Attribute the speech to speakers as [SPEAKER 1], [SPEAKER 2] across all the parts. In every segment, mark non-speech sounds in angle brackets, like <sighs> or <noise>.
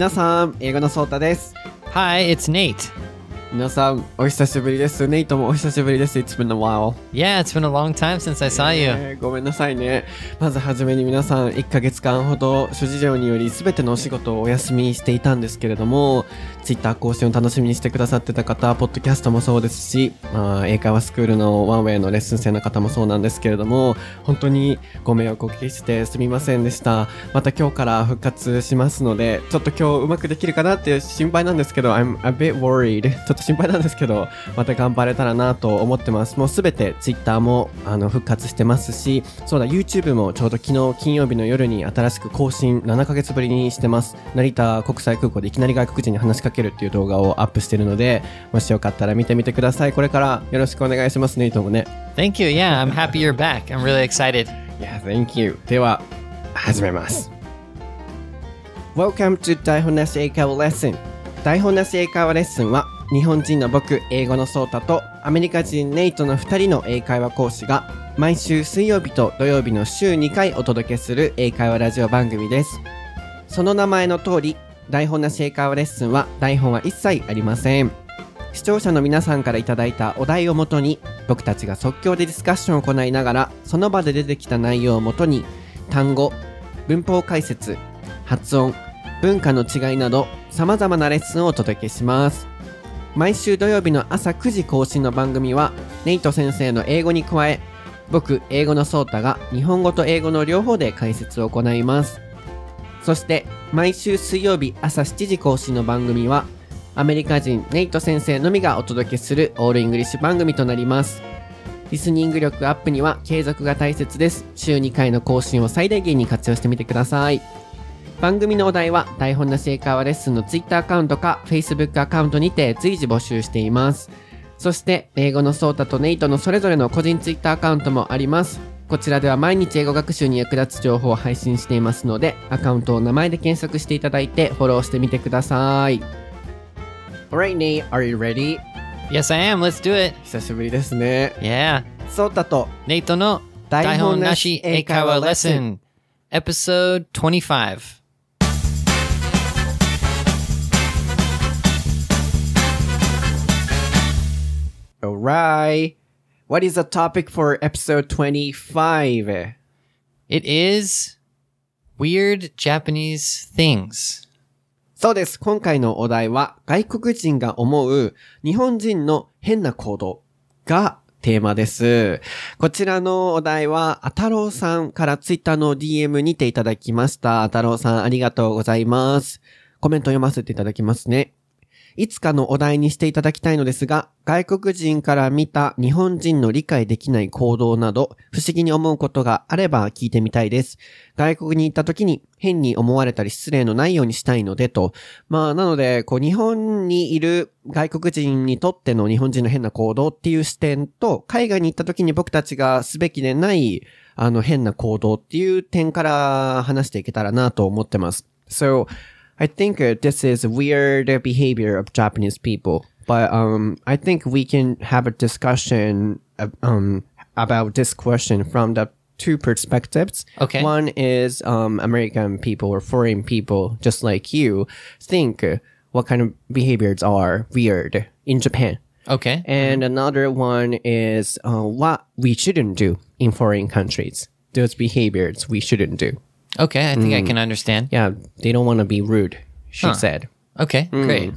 [SPEAKER 1] 皆さん、英語のソータです。
[SPEAKER 2] Hi, it's Nate.
[SPEAKER 1] 皆さん、お久しぶりです。ネイトもお久しぶりです。It's been a while.
[SPEAKER 2] Yeah, it's been a long time since I saw you.
[SPEAKER 1] えーごめんなさいね。まずはじめに皆さん、1ヶ月間ほど諸事情により全てのお仕事をお休みしていたんですけれども、Twitter 更新を楽しみにしてくださってた方、ポッドキャストもそうですし、まあ、英会話スクールのワンウェイのレッスン生の方もそうなんですけれども、本当にご迷惑をおかけしてすみませんでした。また今日から復活しますので、ちょっと今日うまくできるかなって心配なんですけど、I'm a bit worried. と心配なんですけど、<laughs> また頑張れたらなと思ってます。もうすべて Twitter もあの復活してますし、そうだ、YouTube もちょうど昨日金曜日の夜に新しく更新7ヶ月ぶりにしてます。成田国際空港でいきなり外国人に話しかけるっていう動画をアップしてるので、もしよかったら見てみてください。これからよろしくお願いしますね、いともね。
[SPEAKER 2] Thank you. Yeah, I'm happy you're back. I'm really excited.
[SPEAKER 1] Yeah, thank you. では、始めます。Welcome to 台本なし英会話レッスン。台本なし英会話レッスンは、日本人の僕、英語のソータと、アメリカ人ネイトの2人の英会話講師が、毎週水曜日と土曜日の週2回お届けする英会話ラジオ番組です。その名前の通り、台本なし英会話レッスンは、台本は一切ありません。視聴者の皆さんからいいたお題をもとに僕たちが即興でディスカッションを行いながらその場で出てきた内容をもとに単語文法解説発音文化の違いなど様々なレッスンをお届けします毎週土曜日の朝9時更新の番組はネイト先生の英語に加え僕英語のソータが日本語と英語の両方で解説を行いますそして毎週水曜日朝7時更新の番組はアメリカ人ネイト先生のみがお届けする all English 番組となります。リスニング力アップには継続が大切です。週2回の更新を最大限に活用してみてください。番組のお題は台本なし英会話レッスンの Twitter アカウントか Facebook アカウントにて随時募集しています。そして英語のソータとネイトのそれぞれの個人 Twitter アカウントもあります。こちらでは毎日英語学習に役立つ情報を配信していますので、アカウントを名前で検索していただいてフォローしてみてください。Alright, Nate, are you ready?
[SPEAKER 2] Yes, I am. Let's do it.
[SPEAKER 1] 久しぶりですね。
[SPEAKER 2] Yeah.
[SPEAKER 1] ソータと
[SPEAKER 2] Nate no
[SPEAKER 1] 台本なし
[SPEAKER 2] Daihon Nashi Eikawa Lesson. Episode 25.
[SPEAKER 1] Alright. What is the topic for episode 25?
[SPEAKER 2] It is weird Japanese things.
[SPEAKER 1] そうです。今回のお題は外国人が思う日本人の変な行動がテーマです。こちらのお題は、あたろうさんからツイッターの DM にていただきました。あたろうさんありがとうございます。コメント読ませていただきますね。いつかのお題にしていただきたいのですが、外国人から見た日本人の理解できない行動など、不思議に思うことがあれば聞いてみたいです。外国に行った時に変に思われたり失礼のないようにしたいのでと。まあ、なので、こう、日本にいる外国人にとっての日本人の変な行動っていう視点と、海外に行った時に僕たちがすべきでない、あの、変な行動っていう点から話していけたらなと思ってます。So, I think uh, this is weird behavior of Japanese people, but um, I think we can have a discussion uh, um, about this question from the two perspectives.
[SPEAKER 2] Okay.
[SPEAKER 1] One is um, American people or foreign people, just like you, think uh, what kind of behaviors are weird in Japan.
[SPEAKER 2] Okay.
[SPEAKER 1] And another one is uh, what we shouldn't do in foreign countries. Those behaviors we shouldn't do.
[SPEAKER 2] Okay, I think I can understand.
[SPEAKER 1] Yeah, they don't want to be rude, she said.
[SPEAKER 2] Okay, great.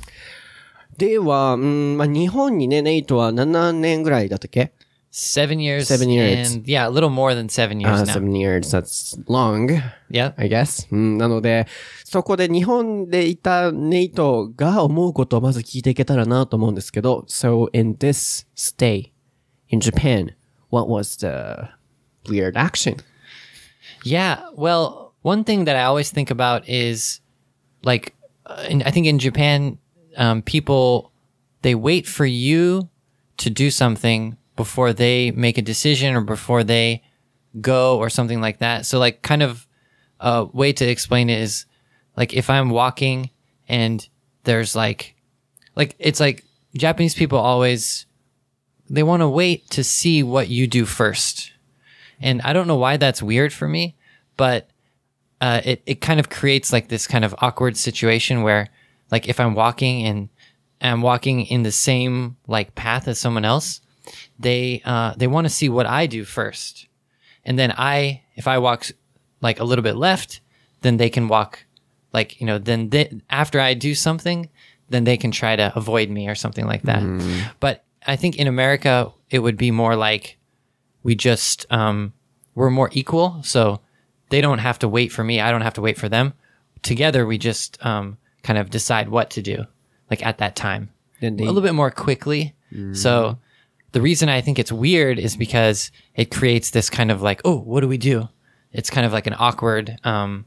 [SPEAKER 1] では、うんまあ、日本にね、ネイトは7年ぐらいだったっけ
[SPEAKER 2] Seven years.
[SPEAKER 1] Seven years.
[SPEAKER 2] And yeah, a little more than seven years
[SPEAKER 1] あ、
[SPEAKER 2] now.
[SPEAKER 1] seven years, that's long,
[SPEAKER 2] Yeah.
[SPEAKER 1] I guess. うん、なので、そこで日本でいたネイトが思うことをまず聞いていけたらなと思うんですけど、So, in this stay in Japan, what was the weird action?
[SPEAKER 2] Yeah. Well, one thing that I always think about is like, uh, in, I think in Japan, um, people, they wait for you to do something before they make a decision or before they go or something like that. So like kind of a way to explain it is like if I'm walking and there's like, like it's like Japanese people always, they want to wait to see what you do first. And I don't know why that's weird for me, but uh, it it kind of creates like this kind of awkward situation where like if I'm walking and I'm walking in the same like path as someone else, they uh, they want to see what I do first, and then I if I walk like a little bit left, then they can walk like you know then they, after I do something, then they can try to avoid me or something like that. But I think in America it would be more like we just um, we're more equal, so they don't have to wait for me. I don't have to wait for them. Together, we just um, kind of decide what to do, like at that time,
[SPEAKER 1] they-
[SPEAKER 2] a little bit more quickly. So the reason I think it's weird is because it creates this kind of like, oh, what do we do? It's kind of like an awkward um,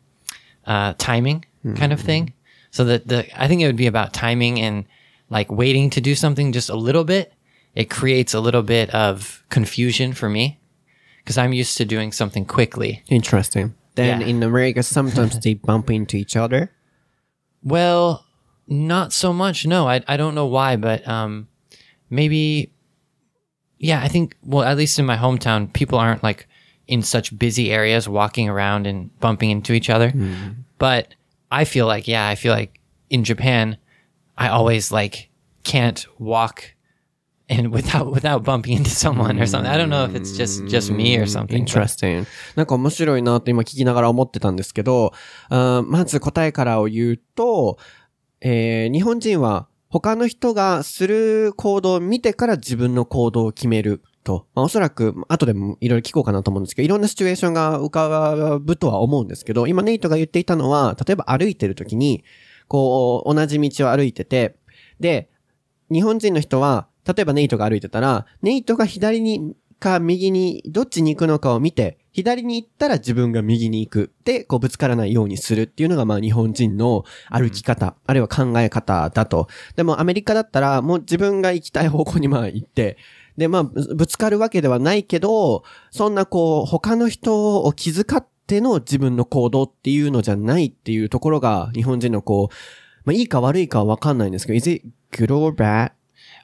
[SPEAKER 2] uh, timing kind of thing. So that the I think it would be about timing and like waiting to do something just a little bit. It creates a little bit of confusion for me because I'm used to doing something quickly.
[SPEAKER 1] Interesting. Then
[SPEAKER 2] Yeah.
[SPEAKER 1] in America, sometimes <laughs> they bump into each other.
[SPEAKER 2] Well, not so much. No, I I don't know why, but um, maybe. Yeah, I think. Well, at least in my hometown, people aren't like in such busy areas walking around and bumping into each other. But I feel like, yeah, I feel like in Japan, I always like can't walk and without without bumping into someone or something. I don't know if it's just just me or something.
[SPEAKER 1] Interesting. なんか面白いなって今聞きながら思ってたんですけど、あーまず答えからを言うと、えー日本人は他の人がする行動を見てから自分の行動を決めると。まあ、おそらく、後でもいろいろ聞こうかなと思うんですけど、いろんなシチュエーションが浮かぶとは思うんですけど、今ネイトが言っていたのは、例えば歩いてる時に、こう、同じ道を歩いてて、で、日本人の人は、例えばネイトが歩いてたら、ネイトが左にか右にどっちに行くのかを見て、左に行ったら自分が右に行く。で、こうぶつからないようにするっていうのがまあ日本人の歩き方、あるいは考え方だと。でもアメリカだったらもう自分が行きたい方向にまあ行って、でまあぶぶつかるわけではないけど、そんなこう他の人を気遣っての自分の行動っていうのじゃないっていうところが日本人のこう、まあいいか悪いかはわかんないんですけど、is it good or bad?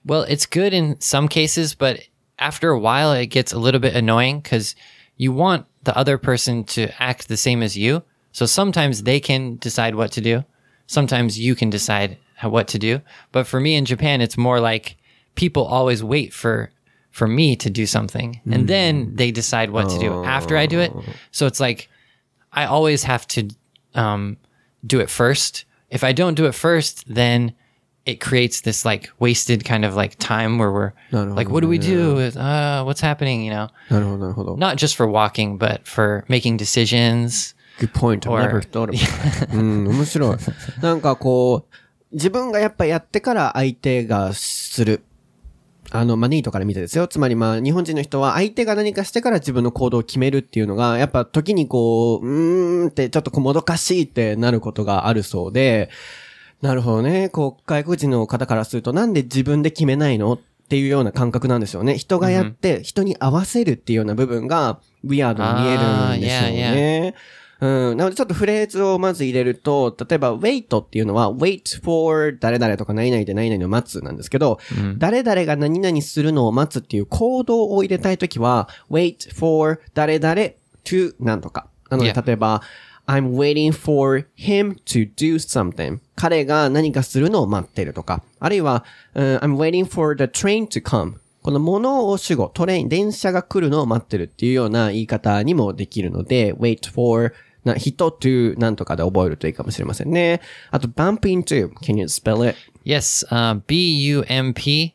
[SPEAKER 2] Well, it's good in some cases, but after a while, it gets a little bit annoying because you want the other person to act the same as you. So sometimes they can decide what to do. Sometimes you can decide what to do. But for me in Japan, it's more like people always wait for for me to do something, and then they decide what to do after I do it. So it's like I always have to um, do it first. If I don't do it first, then it creates this like wasted kind of like time where we're like, what do we do? Uh, what's happening? You know,
[SPEAKER 1] なるほど、なるほど。
[SPEAKER 2] not just for walking, but for making decisions.
[SPEAKER 1] Good point.
[SPEAKER 2] Or-
[SPEAKER 1] never thought about that. うん、面白い。なんかこう、自分がやっぱやってから相手がする。あの、まあ、ネイトから見てですよ。つまりまあ、日本人の人は相手が何かしてから自分の行動を決めるっていうのが、やっぱ時にこう、うーんってちょっとこうもどかしいってなることがあるそうで、なるほどね。こう、外国人の方からすると、なんで自分で決めないのっていうような感覚なんでしょうね。人がやって、人に合わせるっていうような部分が、ウィアードに見えるんでしょうね。うん。なのでちょっとフレーズをまず入れると、例えば wait っていうのは wait for 誰々とか何々で何々を待つなんですけど、誰々が何々するのを待つっていう行動を入れたいときは wait for 誰々 to なんとか。なので
[SPEAKER 2] Yeah.
[SPEAKER 1] 例えば I'm waiting for him to do something. 彼が何かするのを待ってるとか。あるいは、うん I'm waiting for the train to come. この物を主語、トレイン、電車が来るのを待ってるっていうような言い方にもできるので、wait for な人 to なんとかで覚えるといいかもしれませんね。あと、bump into. Can you spell it?
[SPEAKER 2] Yes, uh, B U M P.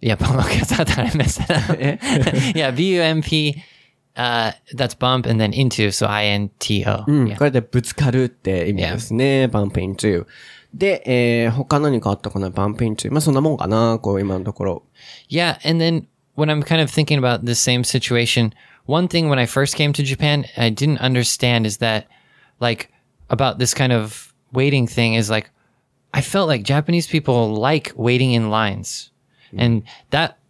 [SPEAKER 2] Yeah, I thought I messed it up. yeah, B U M P. Uh, that's bump and then into, so I N T O.
[SPEAKER 1] うん
[SPEAKER 2] Yeah.
[SPEAKER 1] これでぶつかるって意味ですね。bump into. で、えー、他何かあったかな ?bump into. まあ、そんなもんかなこう、今のところ。
[SPEAKER 2] Yeah, and then when I'm kind of thinking about this same situation, one thing when I first came to Japan, I didn't understand is that like about this kind of waiting thing is like I felt like Japanese people like waiting in lines. And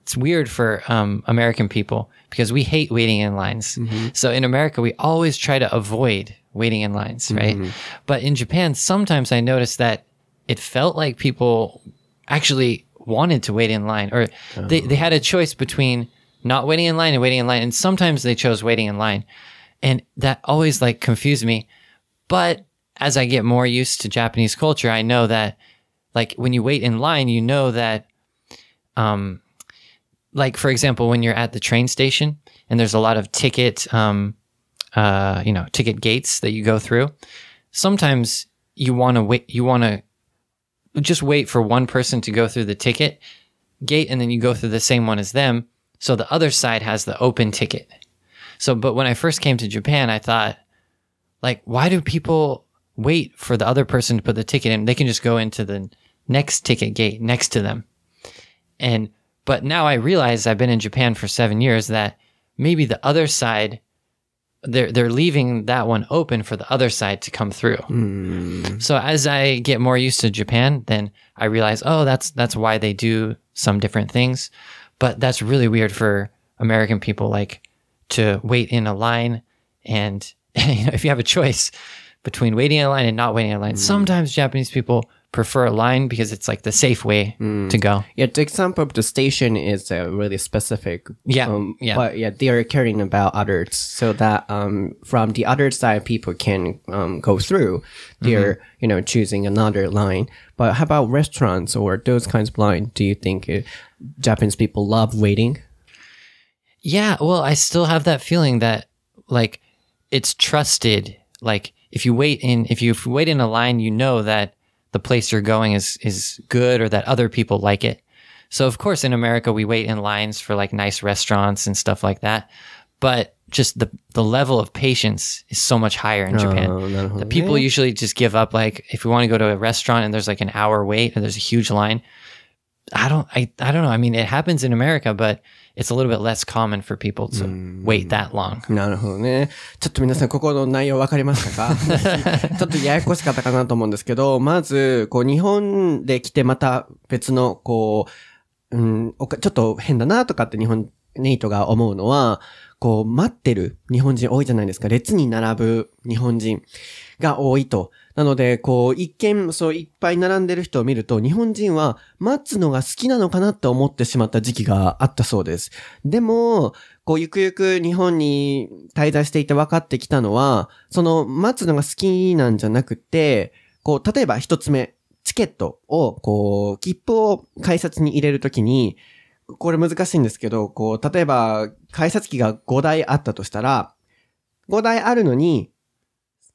[SPEAKER 2] that's weird for um, American people because we hate waiting in lines. So in America, we always try to avoid waiting in lines, right? But in Japan, sometimes I noticed that it felt like people actually wanted to wait in line or they, they had a choice between not waiting in line and waiting in line. And sometimes they chose waiting in line. And that always like confused me. But as I get more used to Japanese culture, I know that like when you wait in line, you know that um like for example, when you're at the train station and there's a lot of ticket um uh you know, ticket gates that you go through, sometimes you want to wait you want to just wait for one person to go through the ticket gate and then you go through the same one as them so the other side has the open ticket. So but when I first came to Japan, I thought like why do people wait for the other person to put the ticket in? They can just go into the next ticket gate next to them. And but now I realize I've been in Japan for 7 years that maybe the other side they're they're leaving that one open for the other side to come through. Hmm. So as I get more used to Japan, then I realize, oh, that's that's why they do some different things. But that's really weird for American people, like to wait in a line, and <laughs> you know, if you have a choice between waiting in a line and not waiting in a line, hmm. sometimes Japanese people prefer a line because it's like the safe way to go.
[SPEAKER 1] Yeah, the example of the station is uh, really specific.
[SPEAKER 2] Yeah,
[SPEAKER 1] Um,
[SPEAKER 2] yeah.
[SPEAKER 1] But yeah, they are caring about others so that um, from the other side, people can um, go through. They're,
[SPEAKER 2] Mm-hmm.
[SPEAKER 1] you know, choosing another line. But how about restaurants or those kinds of line? Do you think uh, Japanese people love waiting?
[SPEAKER 2] Yeah, well, I still have that feeling that like it's trusted. Like if you wait in if you wait in a line, you know that the place you're going is is good or that other people like it. So of course in America we wait in lines for like nice restaurants and stuff like that. But just the the level of patience is so much higher in Japan.
[SPEAKER 1] Oh,
[SPEAKER 2] the people yeah. usually just give up like if we want to go to a restaurant and there's like an hour wait and there's a huge line. I don't I I don't know. I mean it happens in America, but it's a little bit less common for people to wait that long.
[SPEAKER 1] なるほどね。ちょっと皆さん、ここの内容分かりましたか？<laughs> ちょっとややこしかったかなと思うんですけど、まず、こう、日本で来てまた別の、こう、うん、おかちょっと変だなとかって日本、ネイトが思うのは、こう、待ってる日本人多いじゃないですか。列に並ぶ日本人が多いと。なので、こう、一見、そう、いっぱい並んでる人を見ると、日本人は待つのが好きなのかなって思ってしまった時期があったそうです。でも、こう、ゆくゆく日本に滞在していて分かってきたのは、その、待つのが好きなんじゃなくて、こう、例えば一つ目、チケットを、こう、切符を改札に入れるときに、これ難しいんですけど、こう、例えば、改札機が5台あったとしたら、5台あるのに、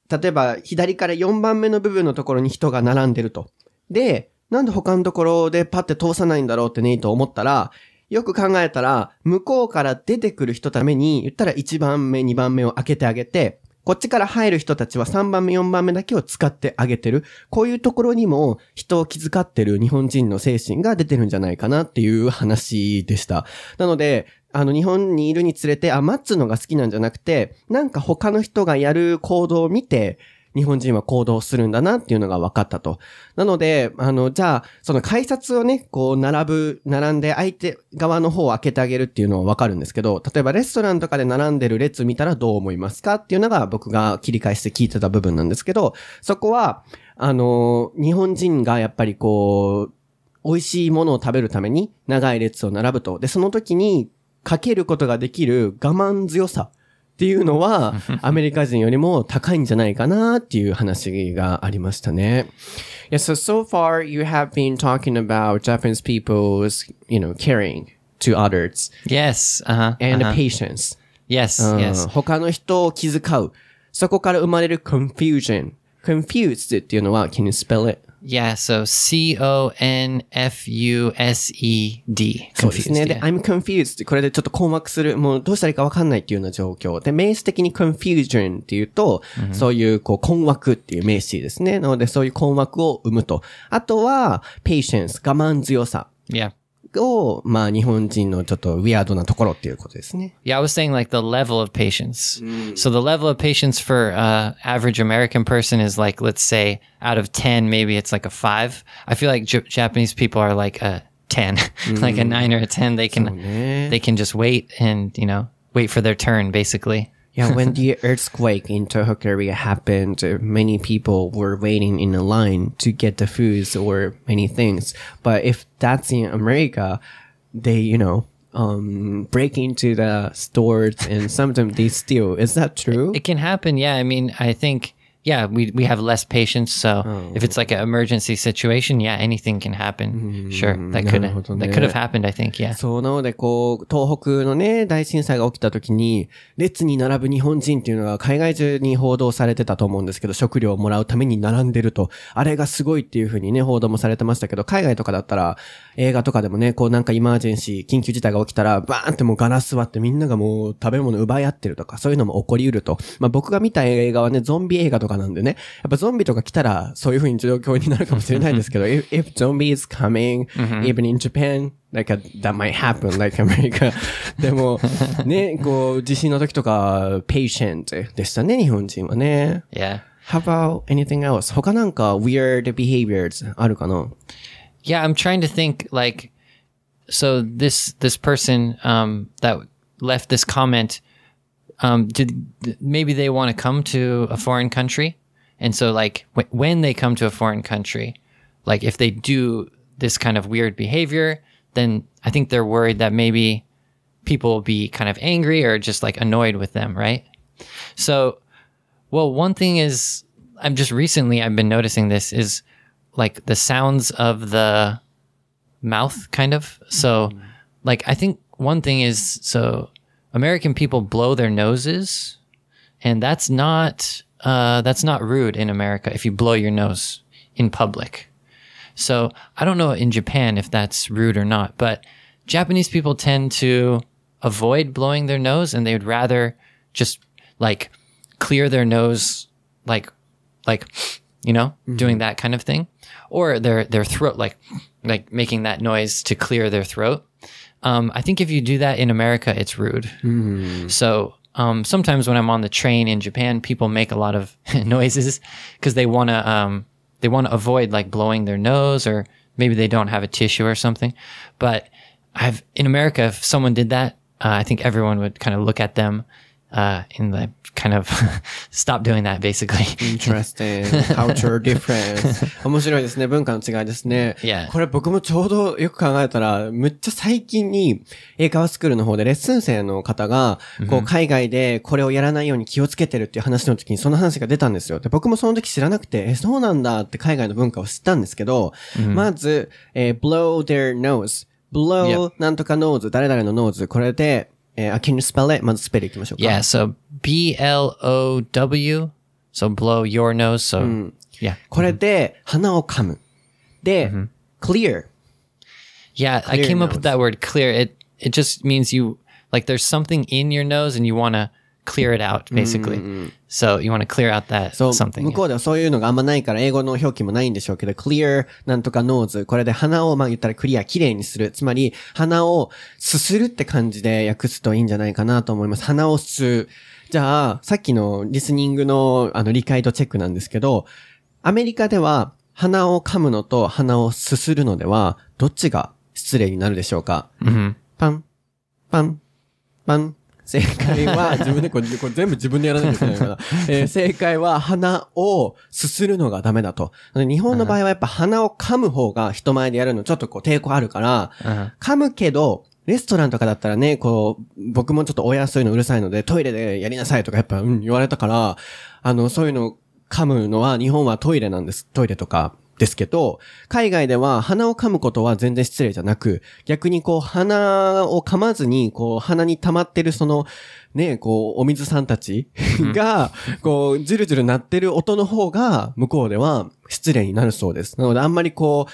[SPEAKER 1] 例えば、左から4番目の部分のところに人が並んでると。で、なんで他のところでパッて通さないんだろうってね、と思ったら、よく考えたら、向こうから出てくる人ために、言ったら1番目、2番目を開けてあげて、こっちから入る人たちは3番目、4番目だけを使ってあげてる。こういうところにも人を気遣ってる日本人の精神が出てるんじゃないかなっていう話でした。なので、あの、日本にいるにつれて、あ、待つのが好きなんじゃなくて、なんか他の人がやる行動を見て、日本人は行動するんだなっていうのが分かったと。なので、あの、じゃあ、その改札をね、こう、並ぶ、並んで相手側の方を開けてあげるっていうのは分かるんですけど、例えばレストランとかで並んでる列見たらどう思いますかっていうのが僕が切り返して聞いてた部分なんですけど、そこは、あの、日本人がやっぱりこう、美味しいものを食べるために長い列を並ぶと。で、その時にかけることができる我慢強さっていうのは、アメリカ人よりも高いんじゃないかなっていう話がありましたね。Yeah, so so far you have been talking about Japanese people's, you know, caring to others
[SPEAKER 2] Yes. Uh huh.
[SPEAKER 1] and patience.
[SPEAKER 2] Yes.
[SPEAKER 1] うん
[SPEAKER 2] Yes.
[SPEAKER 1] 他の人を気遣う。そこから生まれる confusion。confused っていうのは、can you spell it?
[SPEAKER 2] Yeah. So C O N F U S E D.
[SPEAKER 1] そうですね。で. I'm confused. これでちょっと困惑する。もうどうしたらいいかわかんないっていうような状況。で、名詞的に confusion っていうと、そういうこう困惑っていう名詞ですね。なのでそういう困惑を生むと。あとは、patience、我慢強さ
[SPEAKER 2] Yeah.
[SPEAKER 1] を、まあ日本人のちょっとウィアードなところっていうことですね。
[SPEAKER 2] Yeah, I was saying like the level of patience. So the level of patience for uh average American person is like let's say out of 10 maybe it's like a 5. I feel like J- Japanese people are like a 10, <laughs> like a 9 or a 10. They can they can just wait and, you know, wait for their turn basically.
[SPEAKER 1] Yeah, when the earthquake in Toho Korea happened, uh, many people were waiting in a line to get the foods or many things. But if that's in America, they, you know, um, break into the stores and sometimes they steal. Is that true?
[SPEAKER 2] It can happen. Yeah. I mean, I think yeah, we we have less patience. So if it's like an emergency situation, yeah, anything can happen. Sure, that could
[SPEAKER 1] なるほどね。
[SPEAKER 2] that could have happened. I think. Yeah.
[SPEAKER 1] そう、なので、こう、東北のね、大震災が起きた時に、列に並ぶ日本人っていうのが海外中に報道されてたと思うんですけど、食料をもらうために並んでると、あれがすごいっていう風にね、報道もされてましたけど、海外とかだったら、映画とかでもね、こうなんかイマージェンシー、緊急事態が起きたら、バーンってもうガラス割ってみんながもう食べ物奪い合ってるとか、そういうのも起こり得ると。まあ僕が見た映画はね、ゾンビ映画とかなんでね、やっぱゾンビとか来たら、そういう風に状況になるかもしれないんですけど、if, if zombie is coming, even in Japan, like a, that might happen, like America. <laughs> でも、ね、こう、地震の時とか、patient でしたね、日本人はね。
[SPEAKER 2] Yeah.
[SPEAKER 1] How about anything else? 他なんか weird behaviors あるかな
[SPEAKER 2] Yeah, I'm trying to think like so this this person um that left this comment um did maybe they want to come to a foreign country and so like w- when they come to a foreign country like if they do this kind of weird behavior then I think they're worried that maybe people will be kind of angry or just like annoyed with them, right? So well, one thing is, I'm just recently I've been noticing this is like the sounds of the mouth, kind of. So, like I think one thing is so American people blow their noses, and that's not uh, that's not rude in America if you blow your nose in public. So I don't know in Japan if that's rude or not, but Japanese people tend to avoid blowing their nose and they would rather just like clear their nose like like you know doing that kind of thing or their their throat like like making that noise to clear their throat um, i think if you do that in america it's rude. So um, sometimes when i'm on the train in japan people make a lot of <laughs> noises because they want to um, they want to avoid like blowing their nose or maybe they don't have a tissue or something. But i've in america if someone did that uh, i think everyone would kind of look at them uh, in the kind of <laughs> stop doing that basically
[SPEAKER 1] Interesting. <laughs> Culture difference. 面白いですね。文化の違いですね。
[SPEAKER 2] Yeah.
[SPEAKER 1] これ僕もちょうどよく考えたら、むっちゃ最近に英会話スクールの方でレッスン生の方が、こう海外でこれをやらないように気をつけてるっていう話の時にその話が出たんですよ。で、僕もその時知らなくて、え、そうなんだって海外の文化を知ったんですけど、まず、えー blow their nose. blow なんとか nose, 誰々の nose. これで、えー、あ can you spell it? まずスペルいきましょうか。
[SPEAKER 2] Yeah, so B L O W, so blow your nose. So yeah,
[SPEAKER 1] これで鼻を噛む。で、clear.
[SPEAKER 2] yeah. I
[SPEAKER 1] Clear
[SPEAKER 2] came up
[SPEAKER 1] nose.
[SPEAKER 2] with that word clear. It it just means you like there's something in your nose and you want to clear it out, basically. So you want to clear out that
[SPEAKER 1] そう、
[SPEAKER 2] something.
[SPEAKER 1] 向こうではそういうのがあんまないから、英語の表記もないんでしょうけど、clear なんとか nose。これで鼻を、まあ言ったらクリア、綺麗にする。つまり、鼻をすするって感じで訳すといいんじゃないかなと思います。鼻を吸う。じゃあ、さっきのリスニングのあの理解度チェックなんですけど、アメリカでは鼻を噛むのと鼻をすするのでは、どっちが失礼になるでしょうか、パン、パン、パン。正解は、自分でこれ、<laughs> これ全部自分でやらなきゃいけないから、<laughs> えー正解は鼻をすするのがダメだと。日本の場合はやっぱ鼻を噛む方が人前でやるのちょっとこう抵抗あるから、噛むけど、レストランとかだったらね、こう、僕もちょっと親そういうのうるさいので、トイレでやりなさいとかやっぱ、うん、言われたから、あの、そういうの噛むのは日本はトイレなんです。トイレとかですけど、海外では鼻を噛むことは全然失礼じゃなく、逆にこう鼻を噛まずに、こう鼻に溜まってるその、ね、こう、お水さんたちが、こう、ジュルジュル鳴ってる音の方が、向こうでは失礼になるそうです。なのであんまりこう、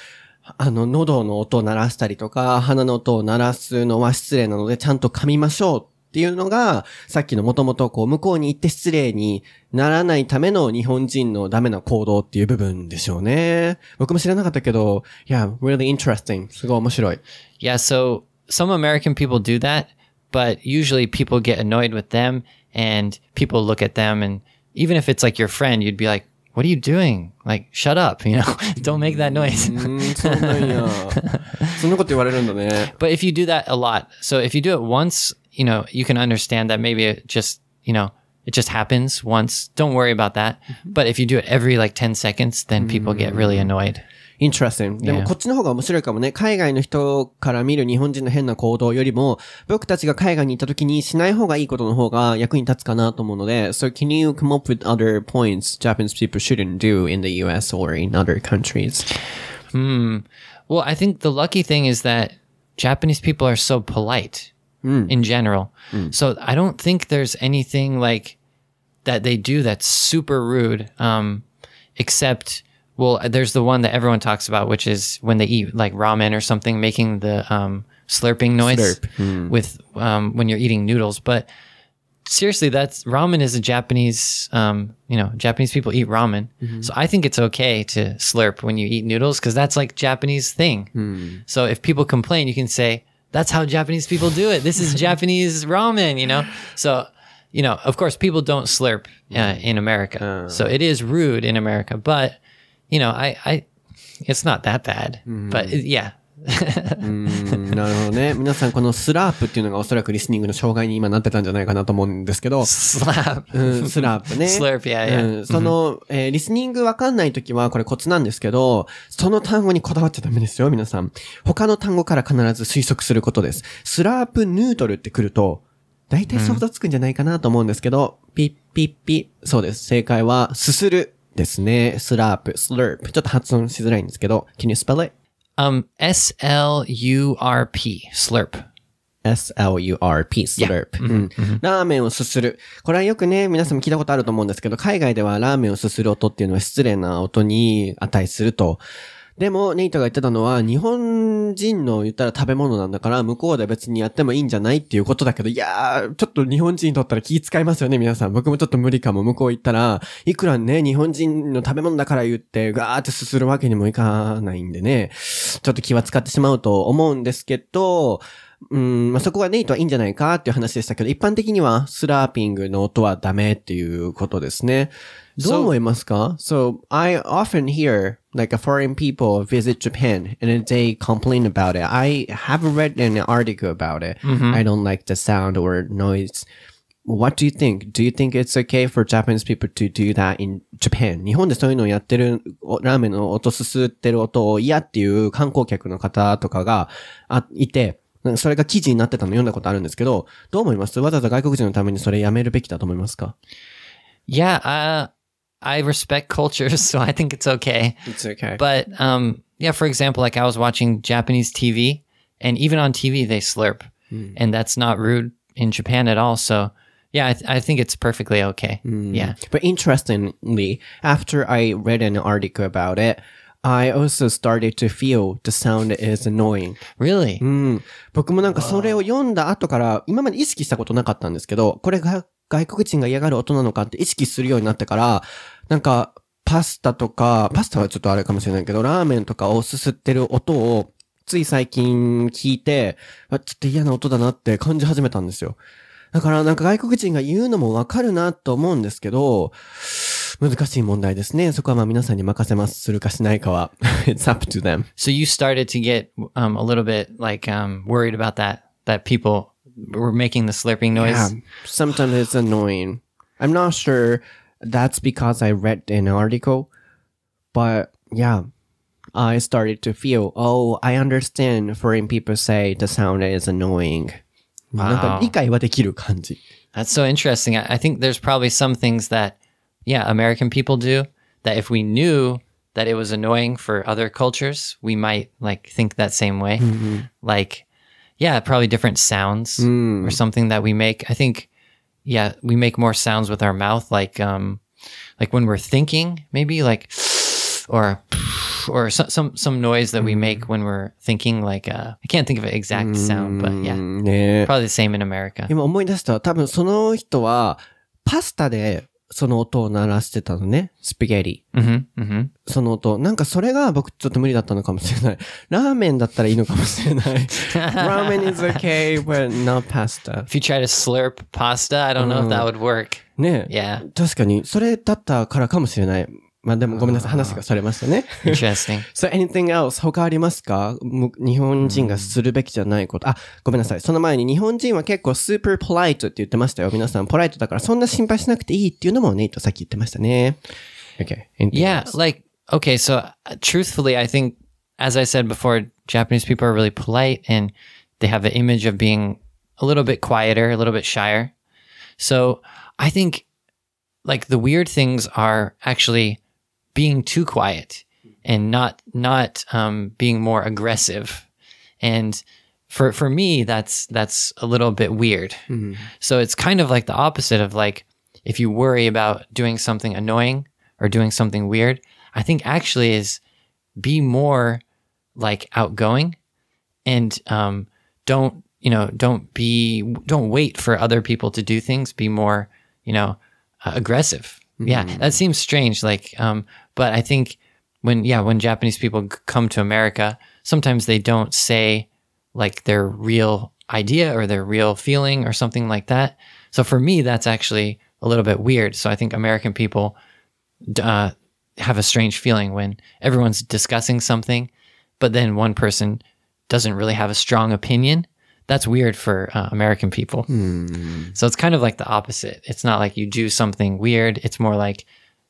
[SPEAKER 1] あの、喉の音を鳴らしたりとか、鼻の音を鳴らすのは失礼なので、ちゃんと噛みましょうっていうのが、さっきのもともとこう、向こうに行って失礼にならないための日本人のダメな行動っていう部分でしょうね。僕も知らなかったけど、yeah, really interesting. すごい面白い。
[SPEAKER 2] Yeah, so some American people do that, but usually people get annoyed with them and people look at them and even if it's like your friend, you'd be like, "What are you doing? Like, shut up, you know? Don't make that noise."
[SPEAKER 1] うん、そうなんや。そんなこと言われるんだね。
[SPEAKER 2] But if you do that a lot, so if you do it once, you know, you can understand that maybe it just, you know, it just happens once. Don't worry about that. But if you do it every like 10 seconds, then people get really annoyed.
[SPEAKER 1] Interesting. でも
[SPEAKER 2] Yeah.
[SPEAKER 1] こっちの方が面白いかもね。海外の人から見る日本人の変な行動よりも、僕たちが海外に行った時にしない方がいいことの方が役に立つかなと思うので、So can you come up with other points Japanese people shouldn't do in the US or in other countries?
[SPEAKER 2] Well, I think the lucky thing is that Japanese people are so polite in general. So I don't think there's anything like that they do that's super rude. Um, except, well, there's the one that everyone talks about, which is when they eat like ramen or something, making the um, slurping noise
[SPEAKER 1] Slurp.
[SPEAKER 2] with um, when you're eating noodles. But seriously, that's ramen is a Japanese, um, you know, Japanese people eat ramen. So I think it's okay to slurp when you eat noodles because that's like Japanese thing. So if people complain, you can say, that's how Japanese people do it. This is <laughs> Japanese ramen, you know? So, you know, of course, people don't slurp uh, in America. So it is rude in America, but, you know, I, I, it's not that bad. But yeah.
[SPEAKER 1] うんなるほどね。皆さんこのスラープっていうのがおそらくリスニングの障害に今なってたんじゃないかなと思うんですけど、
[SPEAKER 2] Slap.
[SPEAKER 1] うん、スラープね。
[SPEAKER 2] Slurp, yeah, yeah.
[SPEAKER 1] うん、その、えーリスニングわかんないときは、これコツなんですけど、その単語にこだわっちゃダメですよ、皆さん。他の単語から必ず推測することです。スラープヌードルって来ると、大体想像つくんじゃないかなと思うんですけど、ピッピッピ。そうです。正解は、すするですね。スラープ、スラープ。ちょっと発音しづらいんですけど、can you spell it?
[SPEAKER 2] Um, S L U R P, slurp.
[SPEAKER 1] S-L-U-R-P, slurp、うんラーメンをすする。これはよくね、皆さんも聞いたことあると思うんですけど、海外ではラーメンをすする音っていうのは失礼な音に値すると。でも、ネイトが言ってたのは、日本人の言ったら食べ物なんだから、向こうで別にやってもいいんじゃないっていうことだけど、いやー、ちょっと日本人にとったら気使いますよね、皆さん。僕もちょっと無理かも。向こう行ったら、いくらね、日本人の食べ物だから言って、ガーってすするわけにもいかないんでね、ちょっと気は使ってしまうと思うんですけど、うん、まあ、そこがネイトはいいんじゃないかっていう話でしたけど、一般的にはスラーピングの音はダメっていうことですね。どう思いますか ?So, I often hear like a foreign people visit Japan and they complain about it. I have read an article about it. I don't like the sound or noise. What do you think? Do you think it's okay for Japanese people to do that in Japan? 日本でそういうのをやってる、おラーメンの音すすってる音を嫌っていう観光客の方とかがあいて、それが記事になってたの読んだことあるんですけど、どう思いますわざわざ外国人のためにそれやめるべきだと思いますか
[SPEAKER 2] Yeah, uh, I respect cultures, so <laughs> I think it's okay.
[SPEAKER 1] It's okay.
[SPEAKER 2] But um, yeah, for example, like I was watching Japanese TV, and even on TV they slurp, and that's not rude in Japan at all. So yeah, I, th- I think it's perfectly okay. Yeah.
[SPEAKER 1] But interestingly, after I read an article about it, I also started to feel the sound is annoying.
[SPEAKER 2] Really?
[SPEAKER 1] うん。僕もなんかそれを読んだ後から、今まで意識したことなかったんですけど、これが外国人が嫌がる音なのかって意識するようになってから、なんか、パスタとか、パスタはちょっとあれかもしれないけど、ラーメンとかをすすってる音を、つい最近聞いて、あちょっと嫌な音だなって感じ始めたんですよ。だからなんか外国人が言うのもわかるなと思うんですけど、難しい問題ですね。そこはまあ皆さんに任せます。するかしないかは。It's <laughs> up to them.
[SPEAKER 2] So you started to get um, a little bit like um, worried about that that people were making the slurping noise.
[SPEAKER 1] Yeah, sometimes it's annoying. I'm not sure that's because I read an article, but yeah, I started to feel, oh, I understand foreign people say the sound is annoying. なんか理解はできる感じ。
[SPEAKER 2] That's so interesting. I, I think there's probably some things that, yeah, American people do that if we knew that it was annoying for other cultures, we might like think that same way. Like, yeah, probably different sounds or something that we make. I think, yeah, we make more sounds with our mouth, like, um, like when we're thinking, maybe like, <sighs> or, <sighs> or some, some, some noise that we make when we're thinking, like, uh, I can't think of an exact sound, but yeah,
[SPEAKER 1] ねえ
[SPEAKER 2] probably the same in America.
[SPEAKER 1] 今思い出した。多分その人は、パスタで その音を鳴らしてたのね。スパゲティ。
[SPEAKER 2] hmm hmm
[SPEAKER 1] その音。なんかそれが僕ちょっと無理だったのかもしれない。<laughs> ラーメンだったらいいのかもしれない。<laughs> Ramen is okay, but not pasta.
[SPEAKER 2] If you try to slurp pasta, I don't know if that would work.
[SPEAKER 1] ねえ。
[SPEAKER 2] Yeah,
[SPEAKER 1] 確かに、それだったからかもしれない。まあでもごめんなさい。話がそれましたね。
[SPEAKER 2] interesting. <laughs>
[SPEAKER 1] so anything else? 他ありますかむ日本人がするべきじゃないこと。あ、ごめんなさい。その前に日本人は結構 super polite って言ってましたよ。皆さん、ポライトだからそんな心配しなくていいっていうのもネイトさっき言ってましたね。Okay. anything
[SPEAKER 2] Yeah,
[SPEAKER 1] else?
[SPEAKER 2] like okay, so uh, truthfully, I think, as I said before, Japanese people are really polite and they have an image of being a little bit quieter, a little bit shyer. So I think like the weird things are actually being too quiet and not not um, being more aggressive. And for for me, that's that's a little bit weird. So it's kind of like the opposite of like if you worry about doing something annoying or doing something weird, I think actually is be more like outgoing and um, don't you know don't be don't wait for other people to do things. Be more you know uh, aggressive. Yeah, that seems strange. Like, um, but I think when yeah when Japanese people come to America, sometimes they don't say like their real idea or their real feeling or something like that. So for me, that's actually a little bit weird. So I think American people uh, have a strange feeling when everyone's discussing something, but then one person doesn't really have a strong opinion. That's weird for uh, American people. So it's kind of like the opposite. It's not like you do something weird. It's more like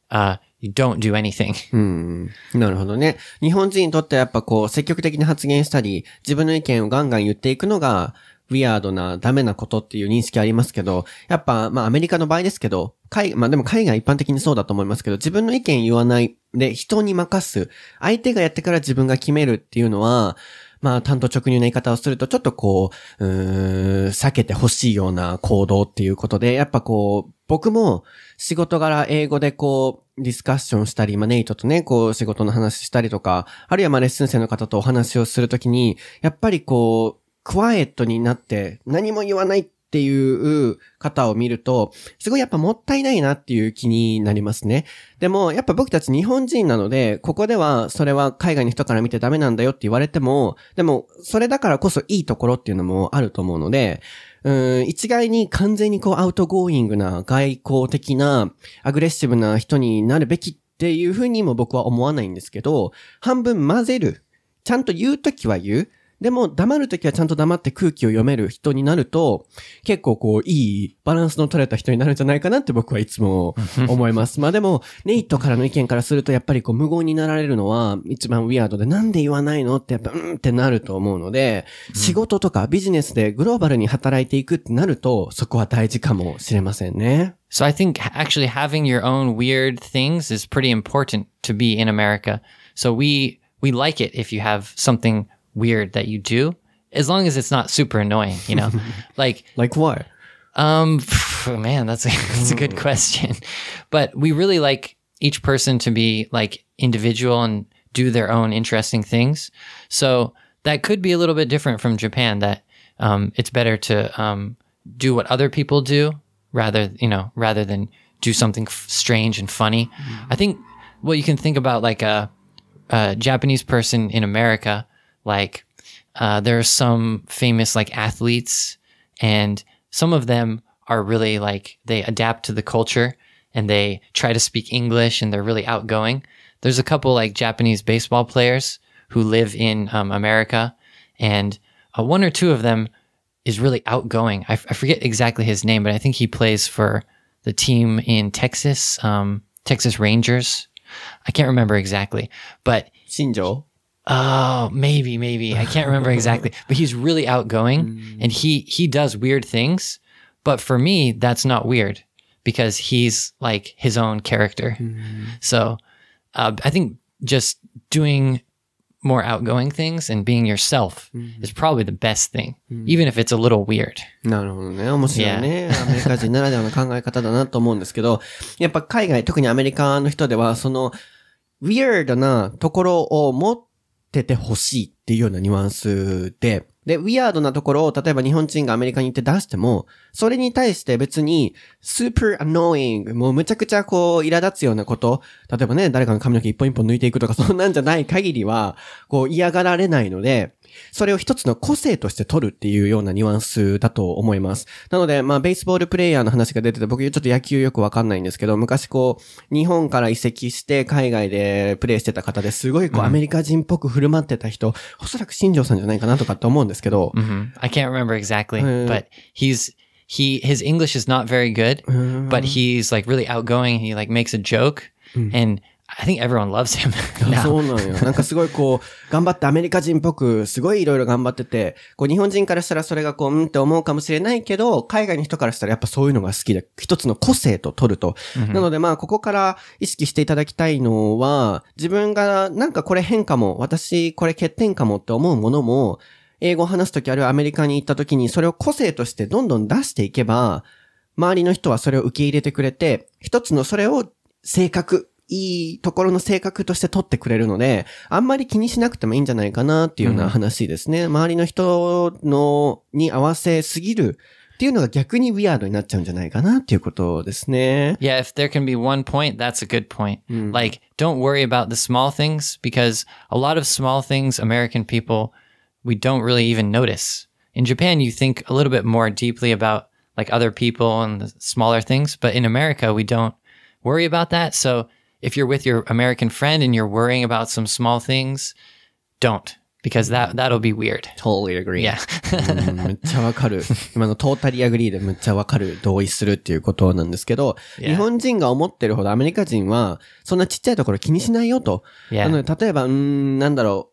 [SPEAKER 2] uh, you don't do anything. <laughs>
[SPEAKER 1] なるほどね。日本人にとってはやっぱこう、積極的に発言したり、自分の意見をガンガン言っていくのが、ウィアードな、ダメなことっていう認識ありますけど、やっぱ、まあアメリカの場合ですけど、海、まあでも海外一般的にそうだと思いますけど、自分の意見言わないで、人に任す。相手がやってから自分が決めるっていうのは、まあ、単刀直入な言い方をすると、ちょっとこう、うーん、避けてほしいような行動っていうことで、やっぱこう、僕も仕事柄英語でこう、ディスカッションしたり、まあ、ネイトとね、こう、仕事の話したりとか、あるいはまあ、レッスン生の方とお話をするときに、やっぱりこう、クワイエットになって何も言わないっっていう方を見ると、すごいやっぱもったいないなっていう気になりますね。でも、やっぱ僕たち日本人なので、ここではそれは海外の人から見てダメなんだよって言われても、でも、それだからこそいいところっていうのもあると思うので、うん、一概に完全にこう outgoing な外向的なアグレッシブな人になるべきっていうふうにも僕は思わないんですけど、半分混ぜる。ちゃんと言うときは言う。でも、黙るときはちゃんと黙って空気を読める人になると、結構こう、いいバランスの取れた人になるんじゃないかなって僕はいつも思います。まあでも、ネイトからの意見からすると、やっぱりこう、無言になられるのは一番ウィアードで、なんで言わないのってやっぱ、うんってなると思うので、仕事とかビジネスでグローバルに働いていくってなると、そこは大事かもしれませんね。
[SPEAKER 2] So I think actually having your own weird things is pretty important to be in America. So we we like it if you have something weird that you do, as long as it's not super annoying, you know. <laughs> like
[SPEAKER 1] Like what?
[SPEAKER 2] um <sighs> man, that's a, <laughs> that's a good question. But we really like each person to be like individual and do their own interesting things. So that could be a little bit different from Japan that um, it's better to um, do what other people do rather, you know, rather than do something f- strange and funny. I think well, you can think about like a, a Japanese person in America, like uh, there are some famous like athletes and some of them are really like they adapt to the culture and they try to speak English and they're really outgoing. There's a couple like Japanese baseball players who live in um, America, and uh, one or two of them is really outgoing. I, f- I forget exactly his name, but I think he plays for the team in Texas, um, Texas Rangers. I can't remember exactly, but
[SPEAKER 1] 新庄
[SPEAKER 2] Oh, maybe, maybe. I can't remember exactly, but he's really outgoing <laughs> and he, he does weird things. But for me, that's not weird because he's like his own character. So, uh, I think just doing more outgoing things and being yourself is probably the best thing, even if it's a little weird.
[SPEAKER 1] なるほどね。面白いね。アメリカ人ならではの考え方だなと思うんですけど、やっぱ海外、特にアメリカの人では、その、weird な<laughs> ところを持っ ててほしいっていうようなニュアンスで、で、ウィアードなところを、例えば日本人がアメリカに行って出しても、それに対して別に、super annoying、もうむちゃくちゃこう、苛立つようなこと、例えばね、誰かの髪の毛一本一本抜いていくとか、そんなんじゃない限りは、こう、嫌がられないので、それを一つの個性として取るっていうようなニュアンスだと思います。なので、まあ、ベースボールプレイヤーの話が出てて、僕ちょっと野球よくわかんないんですけど、昔こう、日本から移籍して海外でプレイしてた方ですごいこう、アメリカ人っぽく振る舞ってた人、おそらく新庄さんじゃないかなとかって思うんですけど、
[SPEAKER 2] hmm I can't remember exactly, but he's, he, his English is not very good, but he's like really outgoing. He like makes a joke and I think everyone loves him <laughs>
[SPEAKER 1] そ.うなんよ。なんかすごいこう、頑張ってアメリカ人っぽく、すごいいろいろ頑張ってて、こう日本人からしたらそれがこう、うんって思うかもしれないけど、海外の人からしたらやっぱそういうのが好きで、一つの個性と取ると。なのでまあ、ここから意識していただきたいのは、自分がなんかこれ変かも、私これ欠点かもって思うものも、英語を話すときあるいはアメリカに行ったときにそれを個性としてどんどん出していけば、周りの人はそれを受け入れてくれて、一つのそれを性格、いいところの性格として取ってくれるので、あんまり気にしなくてもいいんじゃないかなっていうような話ですね。周りの人の、に合わせすぎるっていうのが逆にウィアードになっちゃうんじゃないかなっていうことですね。
[SPEAKER 2] Yeah, if there can be one point, that's a good point. Like, don't worry about the small things because a lot of small things, American people, we don't really even notice. In Japan, you think a little bit more deeply about like other people and the smaller things, but in America, we don't worry about that. So if you're with your American friend and you're worrying about some small things, don't because that, that'll be weird.
[SPEAKER 1] totally agree.
[SPEAKER 2] Yeah.
[SPEAKER 1] うんめっちゃわかる。今のトータリアグリーでめっちゃわかる、同意するっていうことなんですけど.日本人が思ってるほどアメリカ人は、そんなちっちゃいところ気にしないよと。なので、例えば、うーん、なんだろ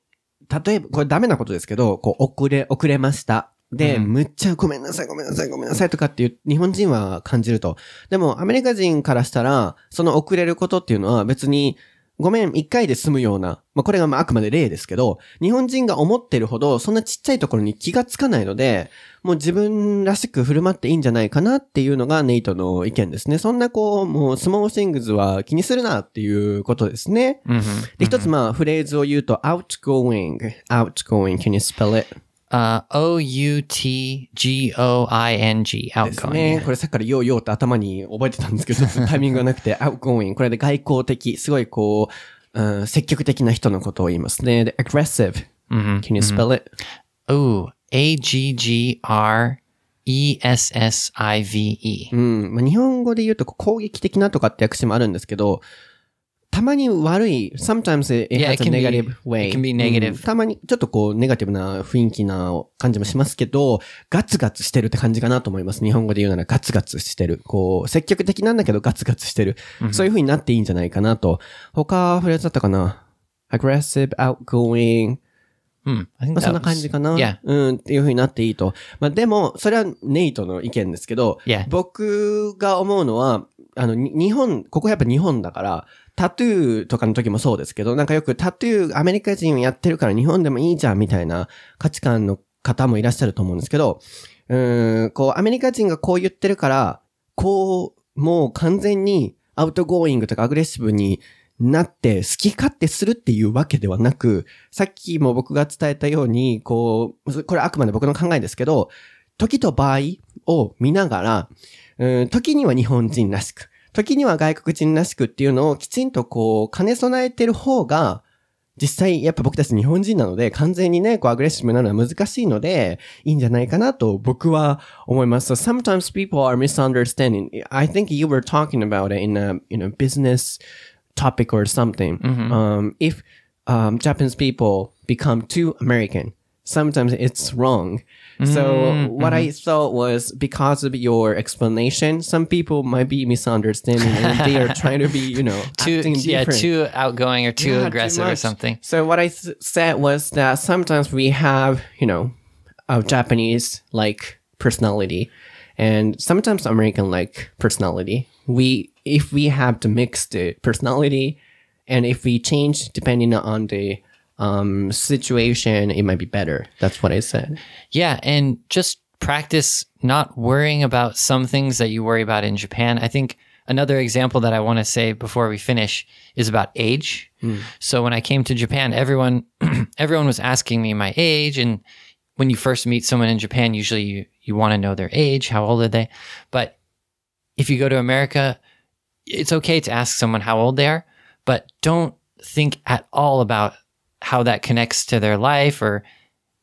[SPEAKER 1] う。例えば、これダメなことですけど、こう、遅れ、遅れました。で、むっちゃごめんなさい、ごめんなさい、ごめんなさいとかっていう、日本人は感じると。でも、アメリカ人からしたら、その遅れることっていうのは別に、ごめん、一回で済むような、まあ、これがまああくまで例ですけど、日本人が思ってるほど、そんなちっちゃいところに気がつかないので、もう自分らしく振る舞っていいんじゃないかなっていうのがネイトの意見ですね。そんなこう、もうスモールシングズは気にするなっていうことですね。
[SPEAKER 2] Mm-hmm.
[SPEAKER 1] で、一つまあフレーズを言うと、outgoing, outgoing, can you spell it?
[SPEAKER 2] Uh, O U T G O I N G,
[SPEAKER 1] です
[SPEAKER 2] outgoing.
[SPEAKER 1] ね。これさっきからようようって頭に覚えてたんですけど、<laughs> タイミングがなくて、outgoing。これで外交的、すごいこう、うん積極的な人のことを言いますね。で、aggressive. Can you spell it?
[SPEAKER 2] Ooh, A G G R E S S I V E.
[SPEAKER 1] うん。まあ、日本語で言うと攻撃的なとかって訳詞もあるんですけど、たまに悪い、sometimes it
[SPEAKER 2] Yeah,
[SPEAKER 1] has
[SPEAKER 2] it
[SPEAKER 1] a negative way.
[SPEAKER 2] it can be negative.
[SPEAKER 1] うんたまにちょっとこうネガティブな雰囲気な感じもしますけど、ガツガツしてるって感じかなと思います。日本語で言うならガツガツしてる。こう、積極的なんだけどガツガツしてる。そういう風になっていいんじゃないかなと。他フレーズだったかな ?aggressive, outgoing,
[SPEAKER 2] Hmm, I think
[SPEAKER 1] まあ、そんな感じかな
[SPEAKER 2] ？Yeah.
[SPEAKER 1] うん、っていう風になっていいと。まあ、でも、それはネイトの意見ですけど、
[SPEAKER 2] Yeah.
[SPEAKER 1] 僕が思うのは、あの、に日本、ここやっぱ日本だから、タトゥーとかの時もそうですけど、なんかよくタトゥーアメリカ人やってるから日本でもいいじゃんみたいな価値観の方もいらっしゃると思うんですけど、うん、こう、アメリカ人がこう言ってるから、こう、もう完全に outgoing とかアグレッシブになって好き勝手するっていうわけではなく、さっきも僕が伝えたように、こう、これあくまで僕の考えですけど、時と場合を見ながら、うん、時には日本人らしく、時には外国人らしくっていうのをきちんとこう、兼ね備えてる方が、実際、やっぱ僕たち日本人なので、完全にね、こう、アグレッシブなのは難しいので、いいんじゃないかなと僕は思います。So sometimes people are misunderstanding. I think you were talking about it in a, you know, business topic or something. Um, if, um, Japanese people become too American, sometimes it's wrong. So mm-hmm, what I mm-hmm. thought was because of your explanation, some people might be misunderstanding and they are trying to be, you know, <laughs>
[SPEAKER 2] Too, yeah,
[SPEAKER 1] different.
[SPEAKER 2] too outgoing or too
[SPEAKER 1] Yeah, too
[SPEAKER 2] aggressive or something.
[SPEAKER 1] So what I s- said was that sometimes we have, you know, a Japanese like personality and sometimes American like personality. We, if we have to mix the uh, personality and if we change depending on the um, situation, it might be better. That's what I said.
[SPEAKER 2] Yeah, and just practice not worrying about some things that you worry about in Japan. I think another example that I want to say before we finish is about age. So when I came to Japan, everyone <clears throat> everyone was asking me my age and when you first meet someone in Japan, usually you, you want to know their age, how old are they? But if you go to America, it's okay to ask someone how old they are, but don't think at all about how that connects to their life or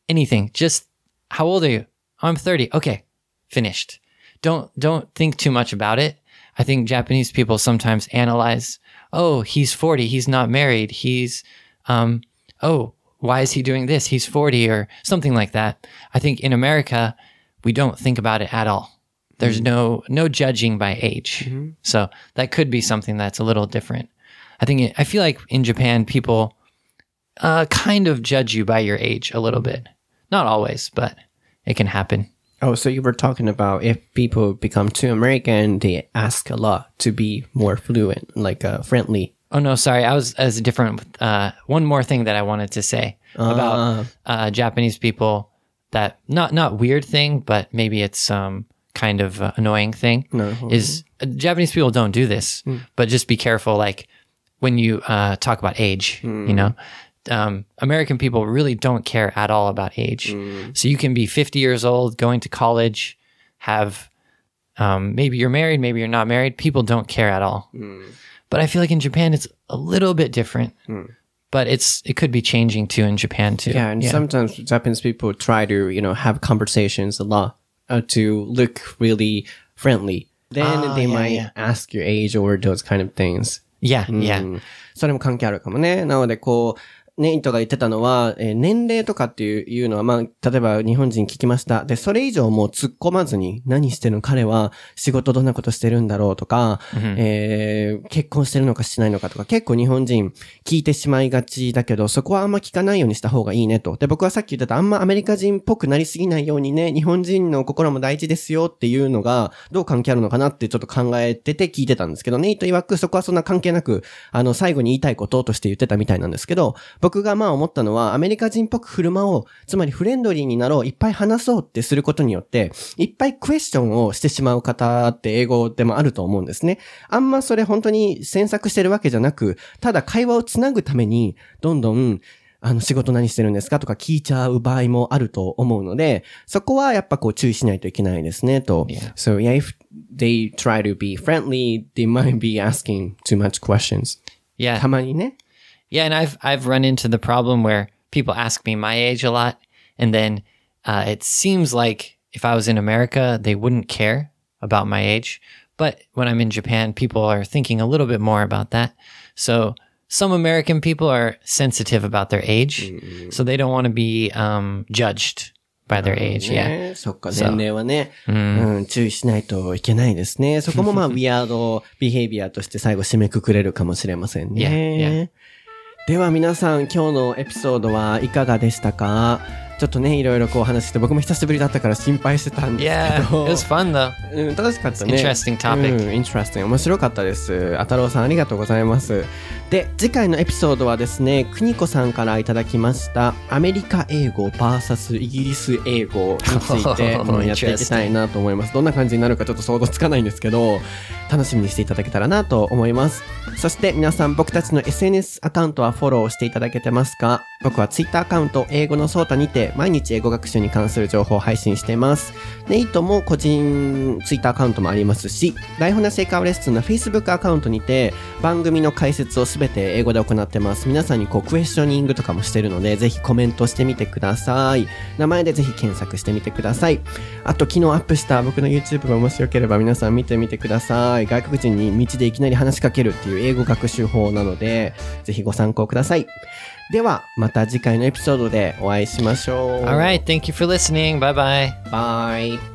[SPEAKER 2] anything. Just how old are you? I'm 30. Okay. Finished. Don't don't think too much about it. I think Japanese people sometimes analyze, "Oh, he's 40. He's not married. He's um oh, why is he doing this? He's 40 or something like that." I think in America, we don't think about it at all. There's no no judging by age. So that could be something that's a little different. I think it, I feel like in Japan people uh, kind of judge you by your age a little bit. Not always, but it can happen.
[SPEAKER 1] Oh, so you were talking about if people become too American, they ask a lot to be more fluent, like uh, friendly.
[SPEAKER 2] Oh no, sorry. I was as a different. Uh, one more thing that I wanted to say about uh, Japanese people. That not not weird thing, but maybe it's some kind of uh, annoying thing. No, Is uh, Japanese people don't do this, but just be careful. Like when you uh, talk about age, you know Um, American people really don't care at all about age. So you can be 50 years old, going to college, have um, maybe you're married, maybe you're not married. People don't care at all. But I feel like in Japan it's a little bit different. But it's it could be changing too in Japan too.
[SPEAKER 1] Yeah, and sometimes Japanese people try to, you know, have conversations a lot uh, to look really friendly. Then
[SPEAKER 2] Ah,
[SPEAKER 1] they
[SPEAKER 2] yeah,
[SPEAKER 1] might
[SPEAKER 2] yeah.
[SPEAKER 1] ask your age or those kind of things.
[SPEAKER 2] yeah, yeah.
[SPEAKER 1] うんそれも関係あるかもね。なので、こう、 ネイトが言ってたのは、えー年齢とかっていういうのは、まあ、例えば日本人聞きました。で、それ以上もう突っ込まずに、何してるの？彼は仕事どんなことしてるんだろうとか、えー結婚してるのかしないのかとか、結構日本人聞いてしまいがちだけど、そこはあんま聞かないようにした方がいいねと。で、僕はさっき言ってた、あんまアメリカ人っぽくなりすぎないようにね、日本人の心も大事ですよっていうのが、どう関係あるのかなってちょっと考えてて聞いてたんですけど、ネイト曰くそこはそんな関係なく、あの、最後に言いたいこととして言ってたみたいなんですけど、僕がまあ思ったのは、アメリカ人っぽく振る舞おう、つまりフレンドリーになろう、いっぱい話そうってすることによって、いっぱいクエスチョンをしてしまう方って英語でもあると思うんですね。あんまそれ本当に詮索してるわけじゃなく、ただ会話をつなぐために、どんどん、あの、仕事何してるんですかとか聞いちゃう場合もあると思うので、そこはやっぱこう注意しないといけないですね、と。
[SPEAKER 2] Yeah.
[SPEAKER 1] So yeah, if they try to be friendly, they might be asking too much questions.
[SPEAKER 2] Yeah.
[SPEAKER 1] たまにね。
[SPEAKER 2] Yeah, and I've I've run into the problem where people ask me my age a lot, and then uh, it seems like if I was in America, they wouldn't care about my age. But when I'm in Japan, people are thinking a little bit more about that. So some American people are sensitive about their age, so they don't want to be um, judged by their age. Yeah.
[SPEAKER 1] ねそっか、
[SPEAKER 2] そう
[SPEAKER 1] 年齢はね、うん、注意しないといけないですね。そこもまあ、ウィアードビヘイビアとして最後締めくくれるかもしれませんね。
[SPEAKER 2] Yeah, yeah. <laughs>
[SPEAKER 1] では皆さん、今日のエピソードはいかがでしたか？ちょっとね、いろいろこう話して、僕も久しぶりだったから心配してたんです
[SPEAKER 2] Yeah,
[SPEAKER 1] け
[SPEAKER 2] it
[SPEAKER 1] ど。
[SPEAKER 2] was fun though.
[SPEAKER 1] うん、楽しかったね。
[SPEAKER 2] Interesting topic.
[SPEAKER 1] うん、interesting。面白かったです。あたろうさんありがとうございます。で、次回のエピソードはですね、くにこさんからいただきました、アメリカ英語 VS イギリス英語について、
[SPEAKER 2] Oh,
[SPEAKER 1] うんやっていきたいなと思います。どんな感じになるかちょっと想像つかないんですけど、楽しみにしていただけたらなと思います。そして皆さん僕たちの SNS アカウントはフォローしていただけてますか？僕は Twitter アカウント英語のソータにて毎日英語学習に関する情報を配信しています。ネイトも個人 Twitter アカウントもありますし、台本なし英会話レッスンの Facebook アカウントにて番組の解説をすべて英語で行ってます。皆さんにこうクエスチョニングとかもしてるので、ぜひコメントしてみてください。名前でぜひ検索してみてください。あと昨日アップした僕の YouTube がもしよければ皆さん見てみてください。外国人に道でいきなり話しかけるっていう英語学習法なので、ぜひご参考ください。では、また次回のエピソードでお会いしましょう。
[SPEAKER 2] All right, thank you for listening. Bye bye.
[SPEAKER 1] Bye.